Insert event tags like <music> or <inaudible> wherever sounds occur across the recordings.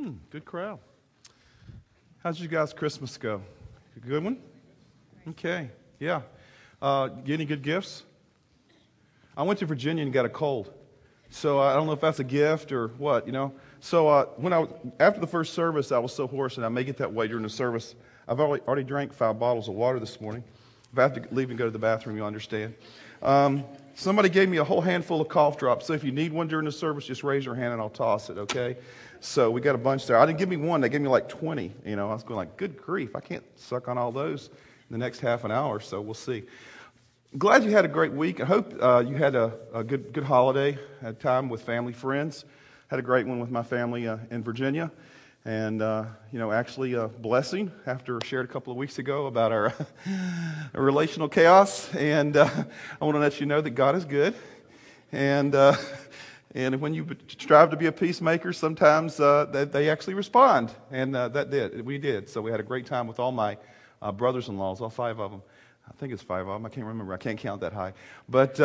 Hmm, good crowd. How'd you guys' Christmas go? A good one? Okay, yeah. Uh, any good gifts? I went to Virginia and got a cold. So uh, I don't know if that's a gift or what, you know. So uh, when I after the first service, I was so hoarse, and I may get that way during the service. I've already, already drank five bottles of water this morning. If I have to leave and go to the bathroom, you'll understand. Um, somebody gave me a whole handful of cough drops. So if you need one during the service, just raise your hand and I'll toss it, okay? So we got a bunch there. I didn't give me one, they gave me like 20. You know, I was going like, good grief, I can't suck on all those in the next half an hour, so we'll see. Glad you had a great week. I hope uh, you had a, a, good, good holiday, had time with family, friends. Had a great one with my family uh, in Virginia. And, uh, you know, actually a blessing after shared a couple of weeks ago about our <laughs> relational chaos. And uh, I want to let you know that God is good. And, uh, and when you strive to be a peacemaker, sometimes uh, they, they, actually respond. And uh, that did. We did. So we had a great time with all my uh, brothers in laws, all five of them. I think it's five of them. I can't remember. I can't count that high. But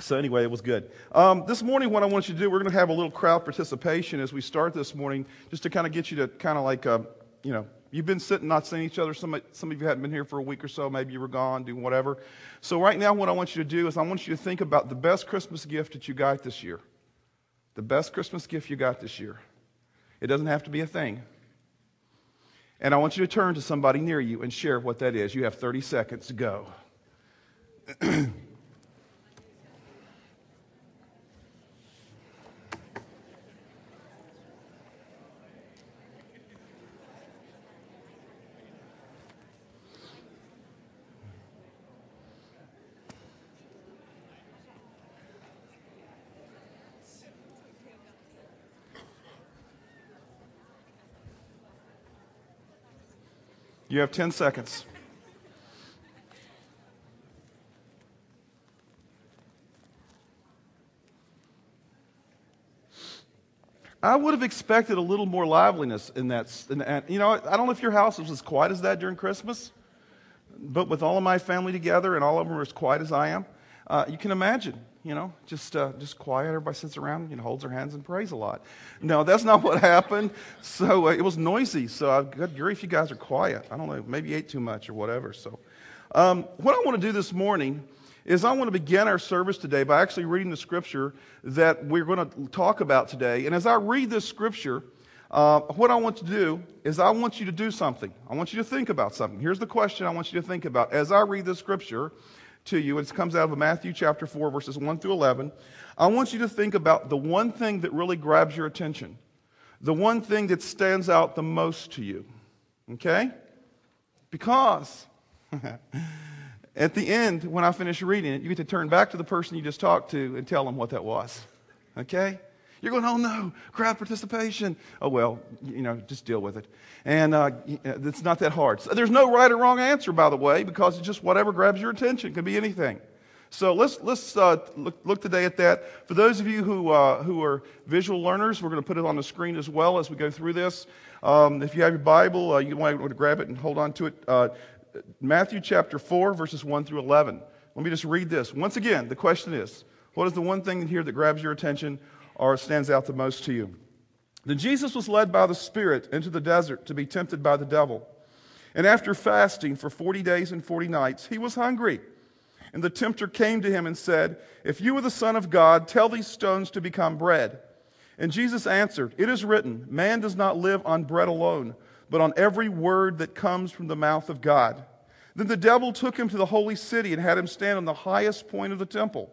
so anyway, it was good. Um, this morning, what I want you to do, we're going to have a little crowd participation as we start this morning, just to kind of get you to kind of like, uh, you know, You've been sitting not seeing each other. Some, some of you hadn't been here for a week or so. Maybe you were gone, doing whatever. So, right now, what I want you to do is I want you to think about the best Christmas gift that you got this year. The best Christmas gift you got this year. It doesn't have to be a thing. And I want you to turn to somebody near you and share what that is. You have 30 seconds to go. <clears throat> You have 10 seconds. I would have expected a little more liveliness in that. In. You know, I don't know if your house was as quiet as that during Christmas, but with all of my family together and all of them are as quiet as I am, uh, you can imagine you know, just uh, just quiet. Everybody sits around, you know, holds their hands and prays a lot. No, that's not <laughs> what happened. So uh, it was noisy. So uh, good grief, you guys are quiet. I don't know, maybe ate too much or whatever. So um, what I want to do this morning is I want to begin our service today by actually reading the scripture that we're going to talk about today. And as I read this scripture, uh, what I want to do is I want you to do something. I want you to think about something. Here's the question I want you to think about as I read this scripture to you. It comes out of Matthew chapter 4, verses 1 through 11. I want you to think about the one thing that really grabs your attention, the one thing that stands out the most to you. Okay? Because <laughs> at the end, when I finish reading it, you get to turn back to the person you just talked to and tell them what that was. Okay? You're going, oh no, crowd participation. Oh well, you know, just deal with it. And uh, it's not that hard. So there's no right or wrong answer, by the way, because it's just whatever grabs your attention. It could be anything. So let's, let's uh, look, look, today at that. For those of you who, uh, who are visual learners, we're going to put it on the screen as well as we go through this. Um, if you have your Bible, uh, you want to grab it and hold on to it. Uh, Matthew chapter 4, verses 1 through 11. Let me just read this. Once again, the question is what is the one thing here that grabs your attention? Or stands out the most to you. Then Jesus was led by the Spirit into the desert to be tempted by the devil. And after fasting for 40 days and 40 nights, he was hungry. And the tempter came to him and said, If you are the Son of God, tell these stones to become bread. And Jesus answered, It is written, Man does not live on bread alone, but on every word that comes from the mouth of God. Then the devil took him to the holy city and had him stand on the highest point of the temple.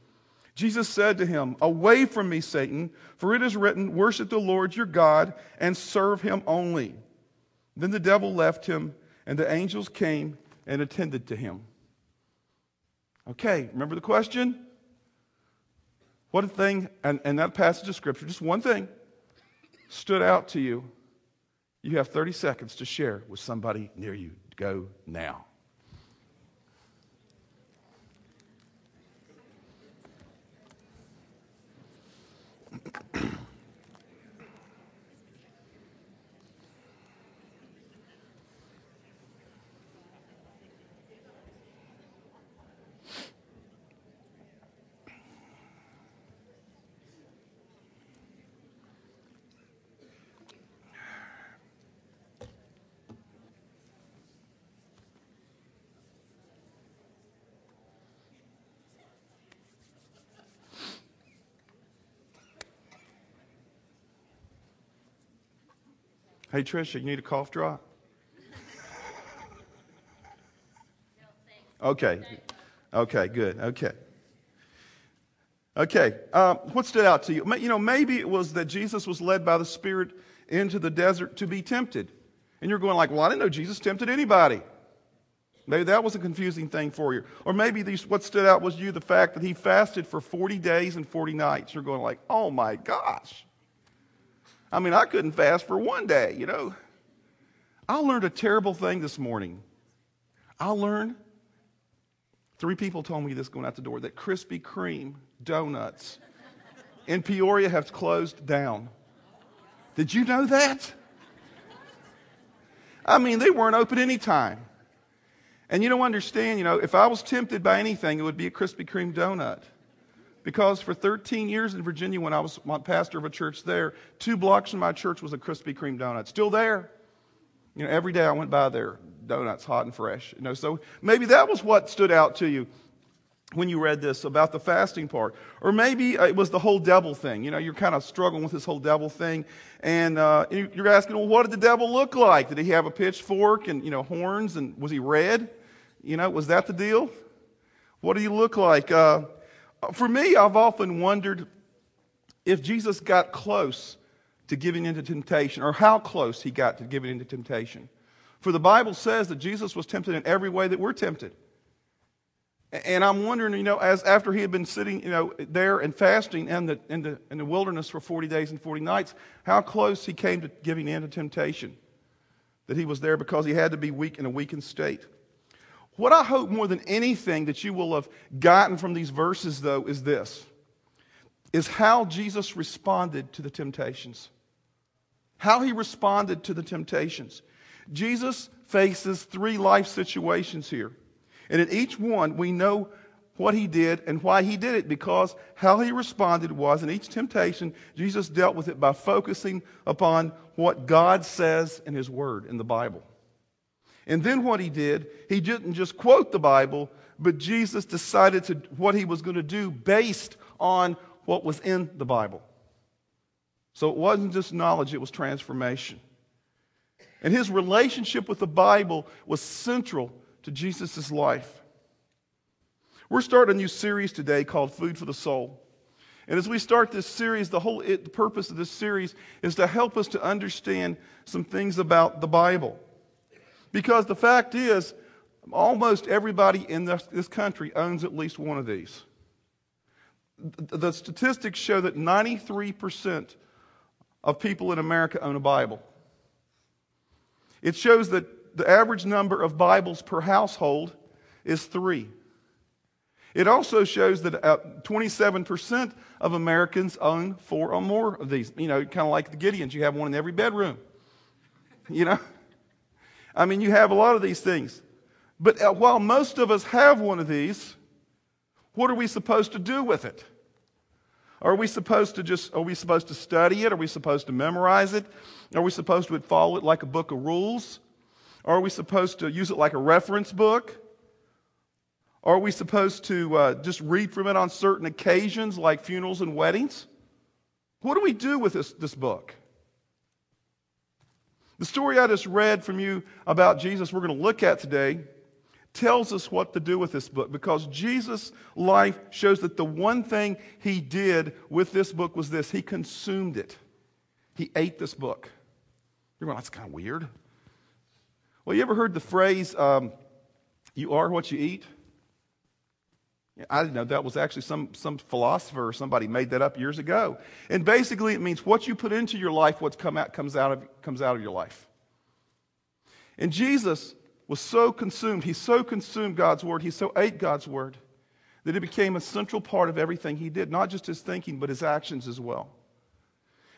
Jesus said to him, Away from me, Satan, for it is written, Worship the Lord your God and serve him only. Then the devil left him, and the angels came and attended to him. Okay, remember the question? What a thing, and, and that passage of Scripture, just one thing, stood out to you You have 30 seconds to share with somebody near you. Go now. Hey, Trisha, you need a cough drop? Okay. Okay, good. Okay. Okay. Um, what stood out to you? You know, maybe it was that Jesus was led by the Spirit into the desert to be tempted. And you're going like, well, I didn't know Jesus tempted anybody. Maybe that was a confusing thing for you. Or maybe these, what stood out was you the fact that he fasted for 40 days and 40 nights. You're going like, oh my gosh. I mean, I couldn't fast for one day, you know. I learned a terrible thing this morning. I learned, three people told me this going out the door, that Krispy Kreme donuts in Peoria have closed down. Did you know that? I mean, they weren't open anytime. And you don't understand, you know, if I was tempted by anything, it would be a Krispy Kreme donut. Because for 13 years in Virginia, when I was pastor of a church there, two blocks from my church was a Krispy Kreme donut. Still there. You know, every day I went by there, donuts hot and fresh. You know, so maybe that was what stood out to you when you read this about the fasting part. Or maybe it was the whole devil thing. You know, you're kind of struggling with this whole devil thing. And uh, you're asking, well, what did the devil look like? Did he have a pitchfork and, you know, horns? And was he red? You know, was that the deal? What did he look like? Uh, for me, I've often wondered if Jesus got close to giving into temptation, or how close he got to giving into temptation. For the Bible says that Jesus was tempted in every way that we're tempted. And I'm wondering, you know, as after he had been sitting, you know, there and fasting in the, in the, in the wilderness for 40 days and 40 nights, how close he came to giving in to temptation. That he was there because he had to be weak in a weakened state. What I hope more than anything that you will have gotten from these verses, though, is this is how Jesus responded to the temptations. How he responded to the temptations. Jesus faces three life situations here. And in each one, we know what he did and why he did it because how he responded was in each temptation, Jesus dealt with it by focusing upon what God says in his word in the Bible. And then what he did, he didn't just quote the Bible, but Jesus decided to, what he was going to do based on what was in the Bible. So it wasn't just knowledge, it was transformation. And his relationship with the Bible was central to Jesus' life. We're starting a new series today called Food for the Soul. And as we start this series, the whole it, the purpose of this series is to help us to understand some things about the Bible. Because the fact is, almost everybody in this, this country owns at least one of these. The, the statistics show that 93% of people in America own a Bible. It shows that the average number of Bibles per household is three. It also shows that uh, 27% of Americans own four or more of these. You know, kind of like the Gideons, you have one in every bedroom. You know? I mean, you have a lot of these things. But uh, while most of us have one of these, what are we supposed to do with it? Are we supposed to just, are we supposed to study it? Are we supposed to memorize it? Are we supposed to follow it like a book of rules? Are we supposed to use it like a reference book? Are we supposed to uh, just read from it on certain occasions like funerals and weddings? What do we do with this, this book? The story I just read from you about Jesus, we're going to look at today, tells us what to do with this book because Jesus' life shows that the one thing he did with this book was this he consumed it. He ate this book. You're going, that's kind of weird. Well, you ever heard the phrase, um, you are what you eat? I didn't know that was actually some, some philosopher or somebody made that up years ago. And basically, it means what you put into your life, what come out, comes, out of, comes out of your life. And Jesus was so consumed, he so consumed God's word, he so ate God's word, that it became a central part of everything he did, not just his thinking, but his actions as well.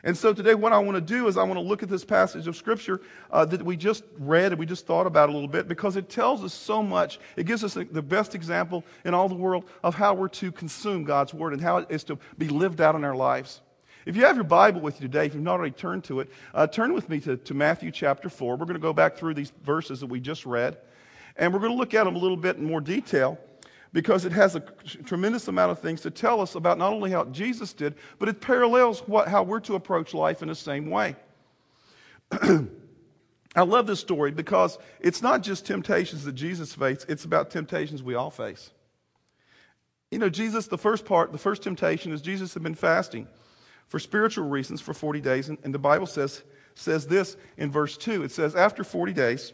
And so today, what I want to do is I want to look at this passage of Scripture uh, that we just read and we just thought about a little bit because it tells us so much. It gives us the best example in all the world of how we're to consume God's Word and how it is to be lived out in our lives. If you have your Bible with you today, if you've not already turned to it, uh, turn with me to, to Matthew chapter 4. We're going to go back through these verses that we just read, and we're going to look at them a little bit in more detail because it has a tremendous amount of things to tell us about not only how Jesus did, but it parallels what, how we're to approach life in the same way. <clears throat> I love this story because it's not just temptations that Jesus faced, it's about temptations we all face. You know, Jesus, the first part, the first temptation is Jesus had been fasting for spiritual reasons for 40 days, and, and the Bible says, says this in verse 2. It says, After 40 days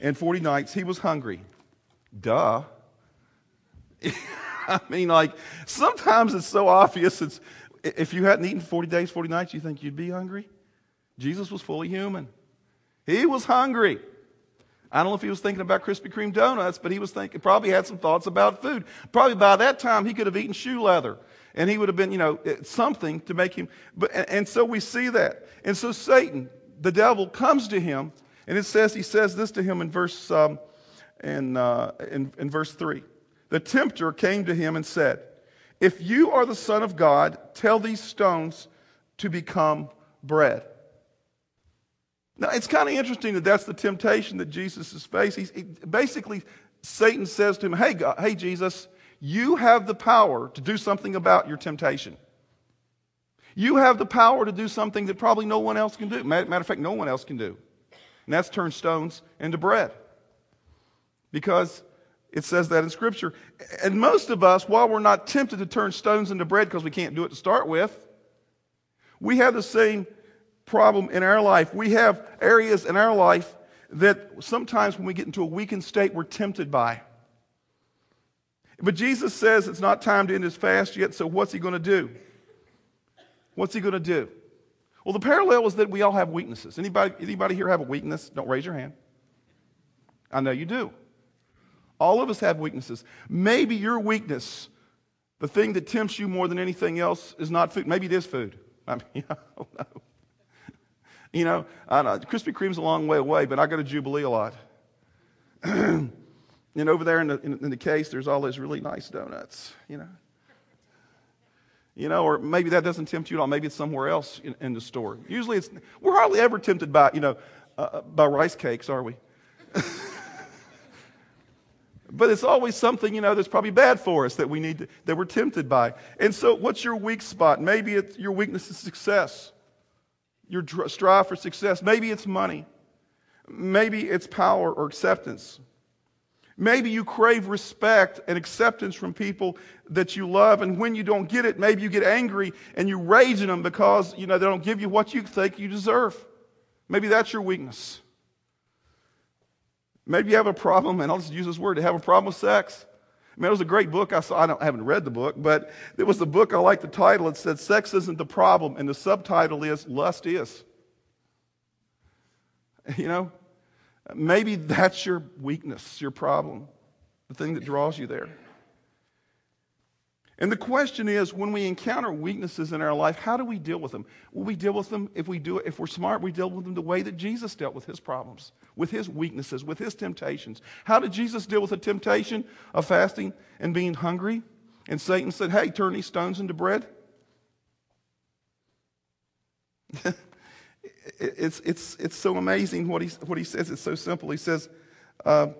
and 40 nights, he was hungry. Duh. <laughs> I mean, like, sometimes it's so obvious. It's, if you hadn't eaten 40 days, 40 nights, you think you'd be hungry? Jesus was fully human. He was hungry. I don't know if he was thinking about Krispy Kreme donuts, but he was thinking, probably had some thoughts about food. Probably by that time, he could have eaten shoe leather. And he would have been, you know, something to make him. But, and so we see that. And so Satan, the devil, comes to him, and it says, he says this to him in verse um, in, uh, in, in verse 3. The tempter came to him and said, If you are the Son of God, tell these stones to become bread. Now, it's kind of interesting that that's the temptation that Jesus is facing. He, basically, Satan says to him, hey, God, hey, Jesus, you have the power to do something about your temptation. You have the power to do something that probably no one else can do. Matter of fact, no one else can do. And that's turn stones into bread because it says that in Scripture. And most of us, while we're not tempted to turn stones into bread because we can't do it to start with, we have the same problem in our life. We have areas in our life that sometimes when we get into a weakened state, we're tempted by. But Jesus says it's not time to end his fast yet, so what's he going to do? What's he going to do? Well, the parallel is that we all have weaknesses. Anybody, anybody here have a weakness? Don't raise your hand. I know you do. All of us have weaknesses. Maybe your weakness, the thing that tempts you more than anything else, is not food. Maybe it is food. <laughs> I mean, I don't know. You know, I know Krispy Kreme's a long way away, but I go to Jubilee a lot. <clears throat> and over there in the, in, in the case, there's all those really nice donuts, you know. You know, or maybe that doesn't tempt you at all. Maybe it's somewhere else in, in the store. Usually it's, we're hardly ever tempted by, you know, uh, by rice cakes, are we? <laughs> but it's always something, you know, that's probably bad for us that we need to, that we're tempted by. And so, what's your weak spot? Maybe it's your weakness is success, your strive for success. Maybe it's money. Maybe it's power or acceptance. Maybe you crave respect and acceptance from people that you love, and when you don't get it, maybe you get angry and you rage at them because you know they don't give you what you think you deserve. Maybe that's your weakness. Maybe you have a problem, and I'll just use this word, to have a problem with sex. I mean, it was a great book I saw. I, I haven't read the book, but it was the book I like the title. It said, Sex isn't the problem, and the subtitle is Lust is. <laughs> You know, maybe that's your weakness, your problem, the thing that draws you there. And the question is when we encounter weaknesses in our life, how do we deal with them? Will we deal with them if we do it, if we're smart, we deal with them the way that Jesus dealt with his problems, with his weaknesses, with his temptations. How did Jesus deal with the temptation of fasting and being hungry? And Satan said, Hey, turn these stones into bread. <laughs> it's, it's, it's so amazing what he, what he says. It's so simple. He says, uh,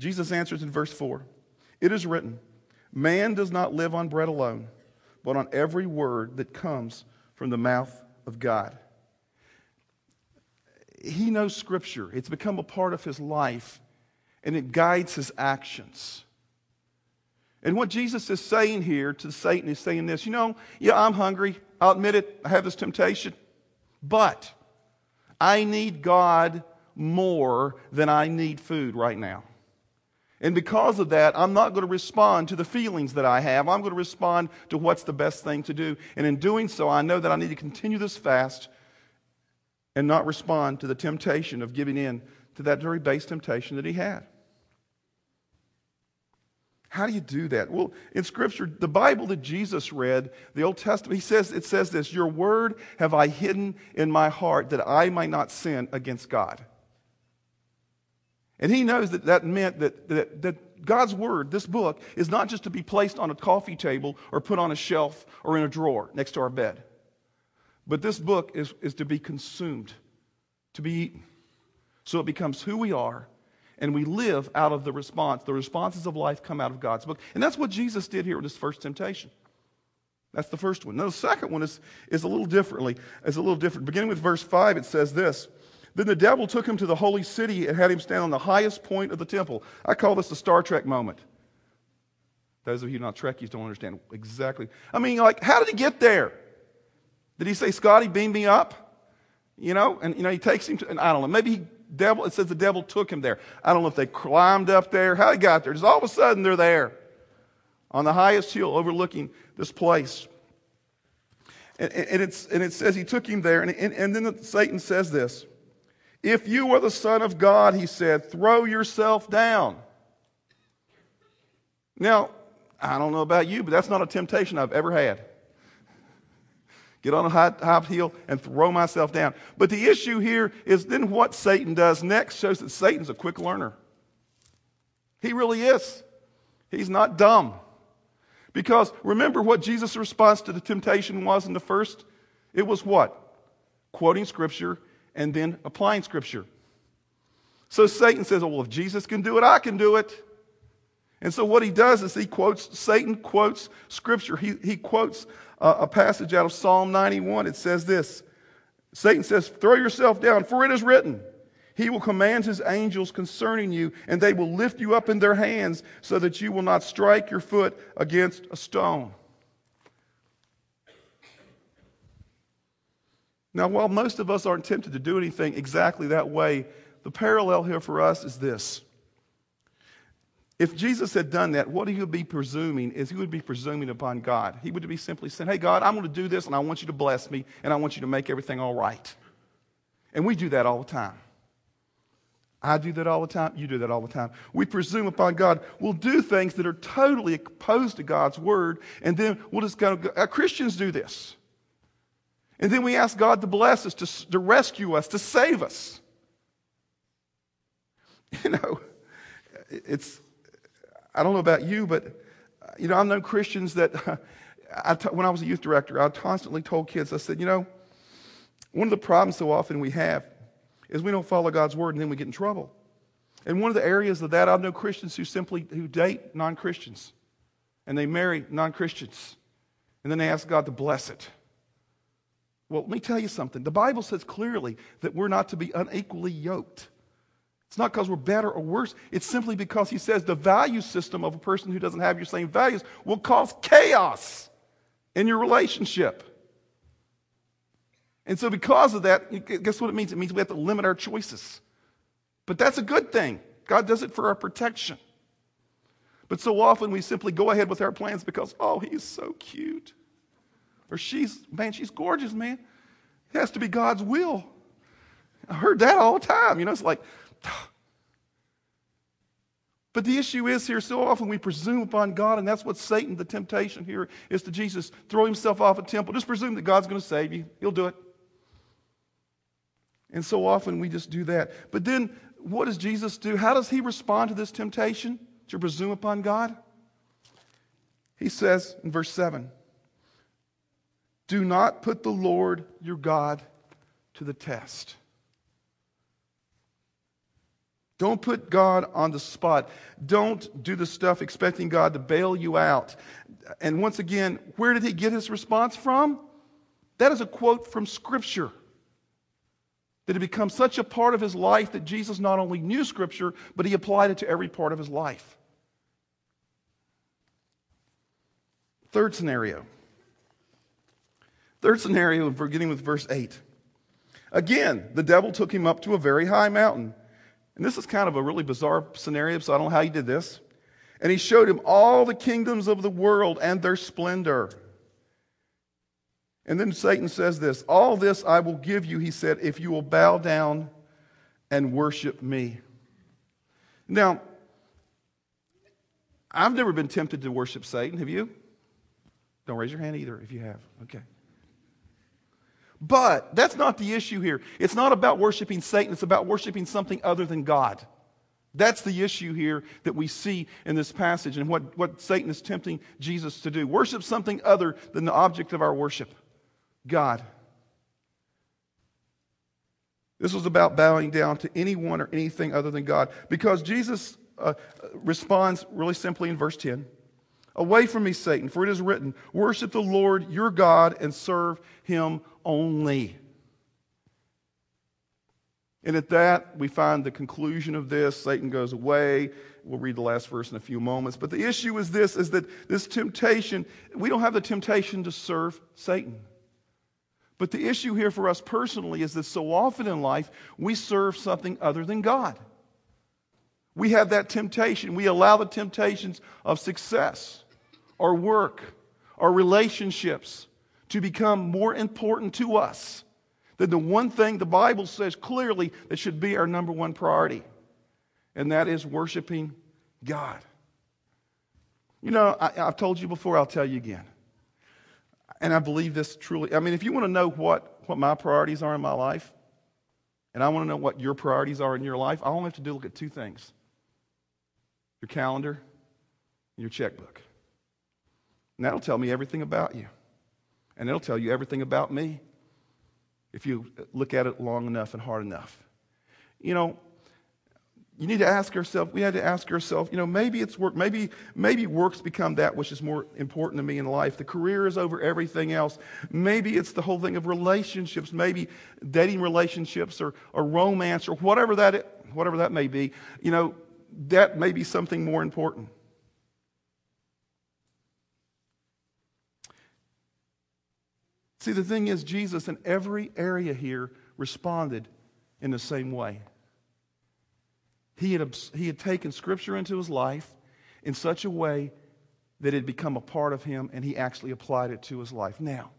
Jesus answers in verse 4 It is written, Man does not live on bread alone, but on every word that comes from the mouth of God. He knows Scripture, it's become a part of his life, and it guides his actions. And what Jesus is saying here to Satan is saying this you know, yeah, I'm hungry. I'll admit it. I have this temptation. But I need God more than I need food right now. And because of that, I'm not going to respond to the feelings that I have. I'm going to respond to what's the best thing to do. And in doing so, I know that I need to continue this fast and not respond to the temptation of giving in to that very base temptation that he had. How do you do that? Well, in Scripture, the Bible that Jesus read, the Old Testament, he says, it says this Your word have I hidden in my heart that I might not sin against God. And he knows that that meant that, that, that God's word, this book, is not just to be placed on a coffee table or put on a shelf or in a drawer next to our bed. But this book is, is to be consumed, to be eaten. So it becomes who we are and we live out of the response. The responses of life come out of God's book. And that's what Jesus did here with his first temptation. That's the first one. Now, the second one is, is a little differently. Is a little different. Beginning with verse 5, it says this. Then the devil took him to the holy city and had him stand on the highest point of the temple. I call this the Star Trek moment. Those of you not Trekkies don't understand exactly. I mean, like, how did he get there? Did he say, Scotty, beam me up? You know, and you know, he takes him to, and I don't know, maybe he devil, it says the devil took him there. I don't know if they climbed up there, how he got there. Just all of a sudden they're there on the highest hill overlooking this place. And, and, it's, and it says he took him there, and, and, and then Satan says this If you are the Son of God, he said, throw yourself down. Now, I don't know about you, but that's not a temptation I've ever had get on a high, high heel and throw myself down. But the issue here is then what Satan does next shows that Satan's a quick learner. He really is. He's not dumb. Because remember what Jesus' response to the temptation was in the first? It was what? Quoting Scripture and then applying Scripture. So Satan says, oh, well, if Jesus can do it, I can do it. And so what he does is he quotes, Satan quotes Scripture. He, he quotes uh, a passage out of Psalm 91. It says this Satan says, Throw yourself down, for it is written, He will command His angels concerning you, and they will lift you up in their hands so that you will not strike your foot against a stone. Now, while most of us aren't tempted to do anything exactly that way, the parallel here for us is this if Jesus had done that, what he would be presuming is he would be presuming upon God. He would be simply saying, Hey, God, I'm going to do this and I want you to bless me and I want you to make everything all right. And we do that all the time. I do that all the time. You do that all the time. We presume upon God. We'll do things that are totally opposed to God's word, and then we'll just go. Christians do this. And then we ask God to bless us, to, to rescue us, to save us. <laughs> You know, it's, I don't know about you, but uh, you know, I've known Christians that <laughs> I t- when I was a youth director, I constantly told kids, I said, you know, one of the problems so often we have is we don't follow God's word and then we get in trouble. And one of the areas of that, I've known Christians who simply who date non-Christians and they marry non-Christians and then they ask God to bless it. Well, let me tell you something. The Bible says clearly that we're not to be unequally yoked. It's not because we're better or worse. It's simply because he says the value system of a person who doesn't have your same values will cause chaos in your relationship. And so, because of that, guess what it means? It means we have to limit our choices. But that's a good thing. God does it for our protection. But so often we simply go ahead with our plans because, oh, he's so cute. Or she's, man, she's gorgeous, man. It has to be God's will. I heard that all the time. You know, it's like, <sighs> but the issue is here, so often we presume upon God, and that's what Satan, the temptation here is to Jesus, throw himself off a temple. Just presume that God's going to save you. He'll do it. And so often we just do that. But then what does Jesus do? How does he respond to this temptation to presume upon God? He says in verse 7 Do not put the Lord your God to the test. Don't put God on the spot. Don't do the stuff expecting God to bail you out. And once again, where did he get his response from? That is a quote from Scripture. That had become such a part of his life that Jesus not only knew Scripture, but he applied it to every part of his life. Third scenario. Third scenario, beginning with verse 8. Again, the devil took him up to a very high mountain and this is kind of a really bizarre scenario, so I don't know how he did this. And he showed him all the kingdoms of the world and their splendor. And then Satan says this All this I will give you, he said, if you will bow down and worship me. Now, I've never been tempted to worship Satan. Have you? Don't raise your hand either if you have. Okay. But that's not the issue here. It's not about worshiping Satan, it's about worshiping something other than God. That's the issue here that we see in this passage and what, what Satan is tempting Jesus to do. Worship something other than the object of our worship God. This was about bowing down to anyone or anything other than God because Jesus uh, responds really simply in verse 10 Away from me, Satan, for it is written, Worship the Lord your God and serve him only. And at that, we find the conclusion of this. Satan goes away. We'll read the last verse in a few moments. But the issue is this is that this temptation, we don't have the temptation to serve Satan. But the issue here for us personally is that so often in life, we serve something other than God. We have that temptation. We allow the temptations of success or work or relationships to become more important to us than the one thing the Bible says clearly that should be our number one priority, and that is worshiping God. You know, I, have told you before, I'll tell you again. And I believe this truly. I mean, if you want to know what, what my priorities are in my life, and I want to know what your priorities are in your life, I only have to do look at two things your calendar and your checkbook. And that'll tell me everything about you. And it'll tell you everything about me if you look at it long enough and hard enough. You know, you need to ask yourself, we had to ask ourselves, you know, maybe it's work, maybe, maybe work's become that which is more important to me in life. The career is over everything else. Maybe it's the whole thing of relationships, maybe dating relationships or, or romance or whatever that, whatever that may be. You know, that may be something more important. See, the thing is, Jesus in every area here responded in the same way. He had, he had taken Scripture into his life in such a way that it had become a part of him, and he actually applied it to his life. Now,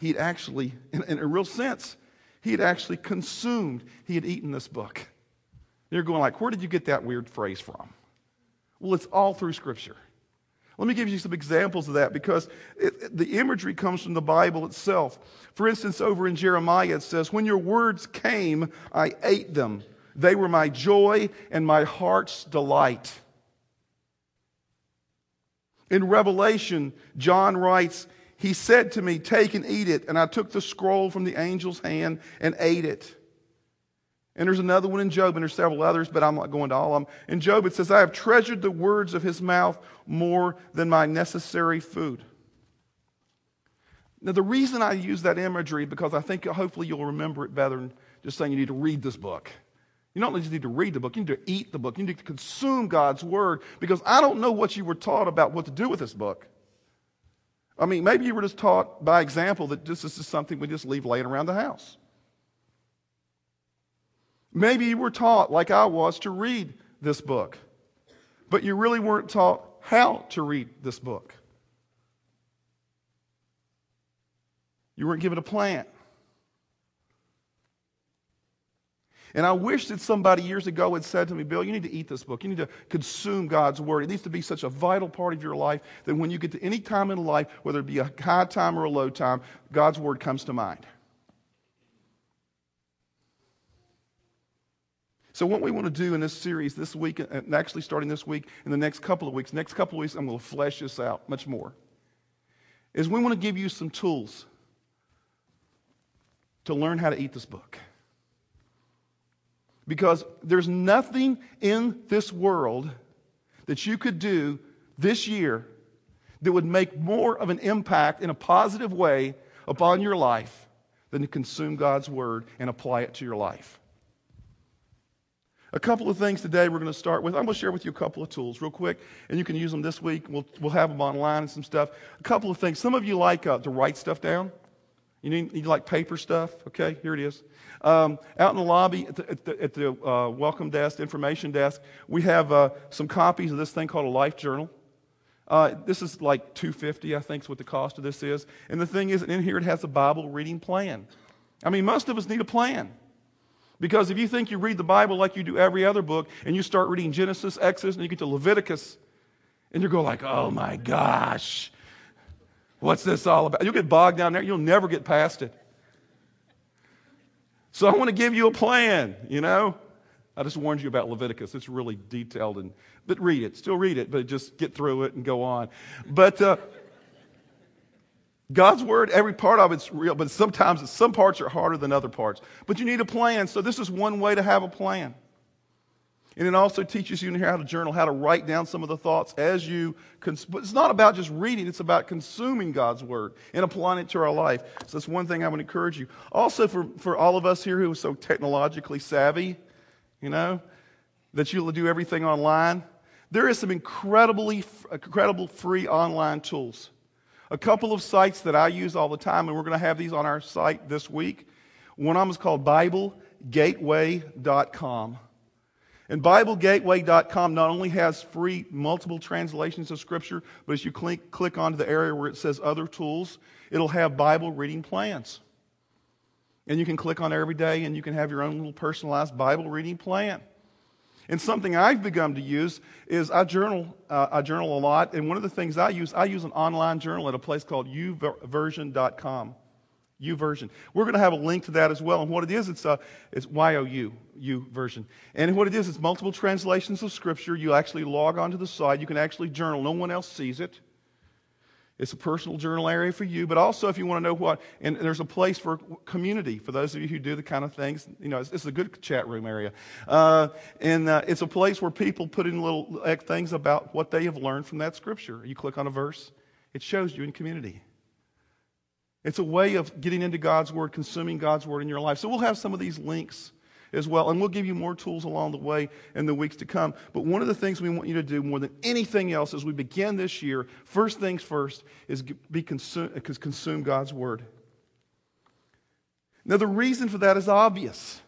he had actually, in, in a real sense, he had actually consumed, he had eaten this book. They're going like, where did you get that weird phrase from? Well, it's all through Scripture. Let me give you some examples of that because it, the imagery comes from the Bible itself. For instance, over in Jeremiah, it says, When your words came, I ate them. They were my joy and my heart's delight. In Revelation, John writes, He said to me, Take and eat it. And I took the scroll from the angel's hand and ate it. And there's another one in Job, and there's several others, but I'm not going to all of them. In Job, it says, I have treasured the words of his mouth more than my necessary food. Now, the reason I use that imagery, because I think hopefully you'll remember it better than just saying you need to read this book. You don't just need to read the book, you need to eat the book. You need to consume God's word, because I don't know what you were taught about what to do with this book. I mean, maybe you were just taught by example that this is something we just leave laying around the house. Maybe you were taught, like I was, to read this book, but you really weren't taught how to read this book. You weren't given a plan. And I wish that somebody years ago had said to me, Bill, you need to eat this book. You need to consume God's word. It needs to be such a vital part of your life that when you get to any time in life, whether it be a high time or a low time, God's word comes to mind. So, what we want to do in this series this week, uh, and actually starting this week, in the next couple of weeks, next couple of weeks, I'm going to flesh this out much more, is we want to give you some tools to learn how to eat this book. Because there's nothing in this world that you could do this year that would make more of an impact in a positive way upon your life than to consume God's word and apply it to your life. A couple of things today we're going to start with. I'm going to share with you a couple of tools real quick, and you can use them this week. We'll, we'll have them online and some stuff. A couple of things. Some of you like uh, to write stuff down. You need, like paper stuff. Okay, here it is. Um, out in the lobby at the, at the, at the uh, welcome desk, information desk, we have uh, some copies of this thing called a life journal. Uh, this is like 250 I think is what the cost of this is. And the thing is, in here it has a Bible reading plan. I mean, most of us need a plan. Because if you think you read the Bible like you do every other book, and you start reading Genesis, Exodus, and you get to Leviticus, and you go like, oh my gosh, what's this all about? You'll get bogged down there. You'll never get past it. So I want to give you a plan, you know? I just warned you about Leviticus. It's really detailed, and, but read it. Still read it, but just get through it and go on. But uh, God's word, every part of it's real, but sometimes some parts are harder than other parts. But you need a plan. So this is one way to have a plan. And it also teaches you in here how to journal, how to write down some of the thoughts as you. Cons- but it's not about just reading; it's about consuming God's word and applying it to our life. So that's one thing I would encourage you. Also, for for all of us here who are so technologically savvy, you know, that you'll do everything online. There is some incredibly incredible free online tools. A couple of sites that I use all the time, and we're going to have these on our site this week. One of them is called BibleGateway.com. And BibleGateway.com not only has free multiple translations of Scripture, but as you click, click onto the area where it says other tools, it'll have Bible reading plans. And you can click on every day and you can have your own little personalized Bible reading plan. And something I've begun to use is I journal, uh, I journal a lot. And one of the things I use, I use an online journal at a place called youversion.com. YouVersion. We're going to have a link to that as well. And what it is, it's, a it's Y-O-U, YouVersion. And what it is, it's multiple translations of Scripture. You actually log onto the site. You can actually journal. No one else sees it. It's a personal journal area for you, but also if you want to know what, and there's a place for community for those of you who do the kind of things. You know, it's, it's a good chat room area. Uh, and uh, it's a place where people put in little things about what they have learned from that scripture. You click on a verse, it shows you in community. It's a way of getting into God's Word, consuming God's Word in your life. So we'll have some of these links as well. And we'll give you more tools along the way in the weeks to come. But one of the things we want you to do more than anything else as we begin this year, first things first, is be consume, uh, consume God's Word. Now, the reason for that is obvious.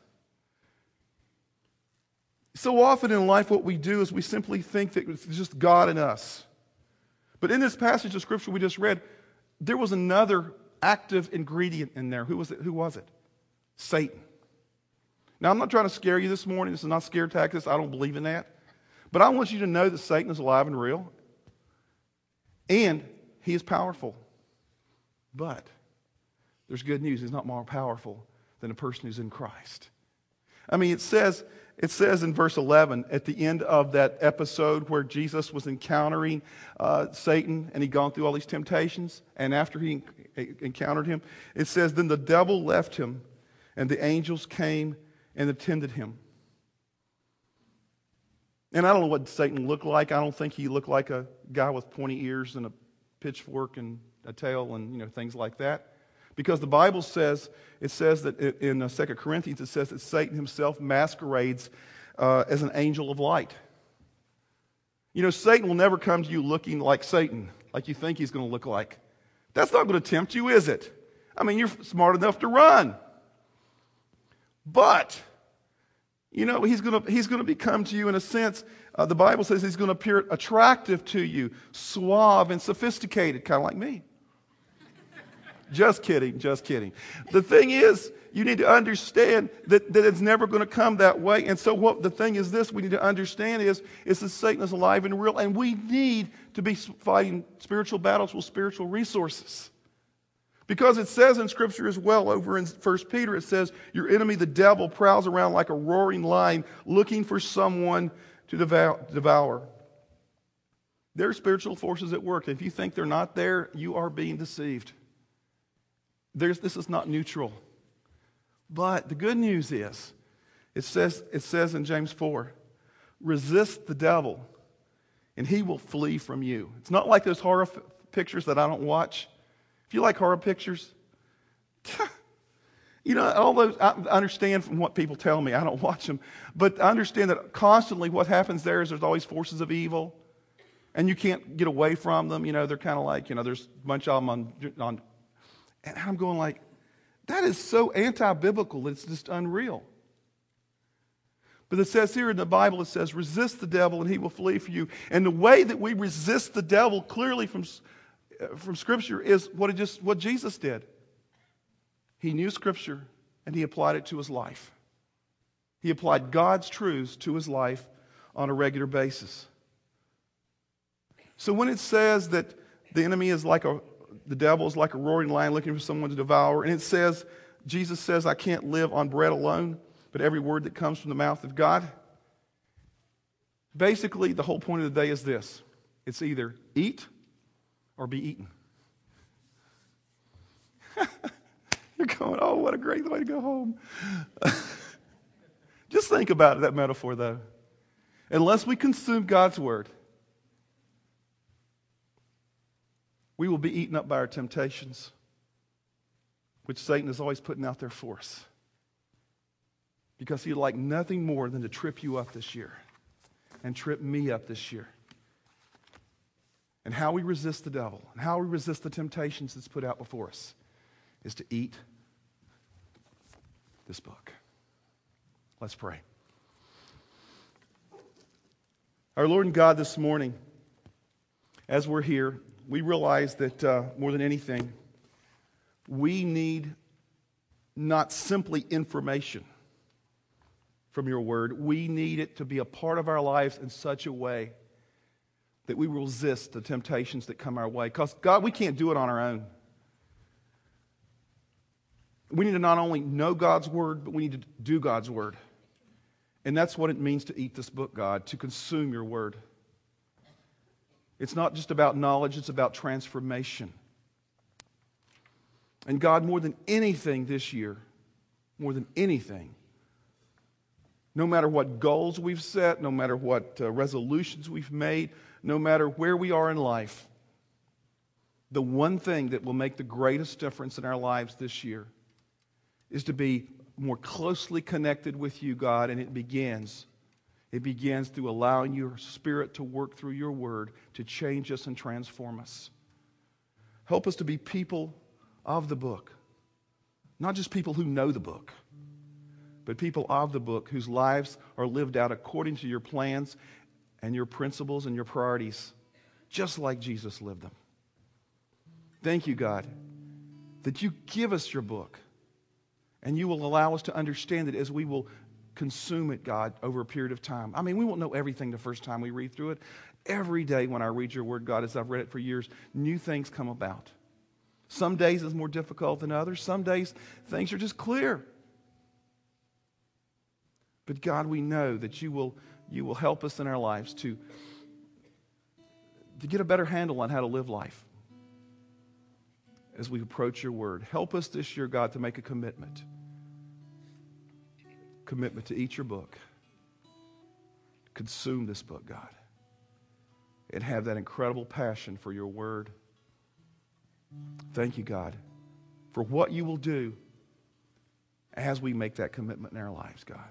So often in life, what we do is we simply think that it's just God and us. But in this passage of Scripture we just read, there was another active ingredient in there. Who was it? Who was it? Satan. Now, I'm not trying to scare you this morning. This is not scare tactics. I don't believe in that. But I want you to know that Satan is alive and real, and he is powerful. But there's good news. He's not more powerful than a person who's in Christ. I mean, it says, it says in verse 11 at the end of that episode where Jesus was encountering uh, Satan and he'd gone through all these temptations, and after he encountered him, it says, Then the devil left him, and the angels came and attended him. And I don't know what Satan looked like. I don't think he looked like a guy with pointy ears and a pitchfork and a tail and you know things like that. Because the Bible says, it says that in 2 uh, Corinthians, it says that Satan himself masquerades uh, as an angel of light. You know, Satan will never come to you looking like Satan, like you think he's going to look like. That's not going to tempt you, is it? I mean, you're smart enough to run. But, you know, he's going he's to become to you in a sense, uh, the Bible says he's going to appear attractive to you, suave and sophisticated, kind of like me. just kidding, just kidding. The thing is, you need to understand that, that it's never going to come that way. And so what the thing is this we need to understand is, is that Satan is alive and real, and we need to be fighting spiritual battles with spiritual resources. Because it says in Scripture as well, over in 1 Peter, it says, Your enemy, the devil, prowls around like a roaring lion looking for someone to devour. There are spiritual forces at work. If you think they're not there, you are being deceived. There's, this is not neutral. But the good news is, it says, it says in James 4 resist the devil, and he will flee from you. It's not like those horror f- pictures that I don't watch if you like horror pictures, <laughs> you know, all those, I understand from what people tell me. I don't watch them. But I understand that constantly what happens there is there's always forces of evil, and you can't get away from them. You know, they're kind of like, you know, there's a bunch of them on, on and I'm going like, that is so anti-biblical. It's just unreal. But it says here in the Bible, it says, resist the devil and he will flee from you. And the way that we resist the devil clearly from, Uh, from Scripture is what, it just, what Jesus did. He knew Scripture and he applied it to his life. He applied God's truths to his life on a regular basis. So when it says that the enemy is like a, the devil is like a roaring lion looking for someone to devour, and it says, Jesus says, I can't live on bread alone, but every word that comes from the mouth of God. Basically, the whole point of the day is this it's either eat or be eaten. <laughs> You're going, oh, what a great way to go home. <laughs> Just think about that metaphor, though. Unless we consume God's word, we will be eaten up by our temptations, which Satan is always putting out there for us. Because he'd like nothing more than to trip you up this year and trip me up this year. And how we resist the devil and how we resist the temptations that's put out before us is to eat this book. Let's pray. Our Lord and God, this morning, as we're here, we realize that uh, more than anything, we need not simply information from your word, we need it to be a part of our lives in such a way that we resist the temptations that come our way. Because, God, we can't do it on our own. We need to not only know God's word, but we need to do God's word. And that's what it means to eat this book, God, to consume your word. It's not just about knowledge, it's about transformation. And God, more than anything this year, more than anything, no matter what goals we've set, no matter what uh, resolutions we've made, no matter where we are in life, the one thing that will make the greatest difference in our lives this year is to be more closely connected with you, God, and it begins it begins through allowing your spirit to work through your word to change us and transform us. Help us to be people of the book, not just people who know the book, but people of the book whose lives are lived out according to your plans and your principles and your priorities, just like Jesus lived them. Thank you, God, that you give us your book and you will allow us to understand it as we will consume it, God, over a period of time. I mean, we won't know everything the first time we read through it. Every day when I read your word, God, as I've read it for years, new things come about. Some days it's more difficult than others. Some days things are just clear. But God, we know that you will, you will help us in our lives to, to get a better handle on how to live life as we approach your word. Help us this year, God, to make a commitment commitment to eat your book, consume this book, God, and have that incredible passion for your word. Thank you, God, for what you will do as we make that commitment in our lives, God.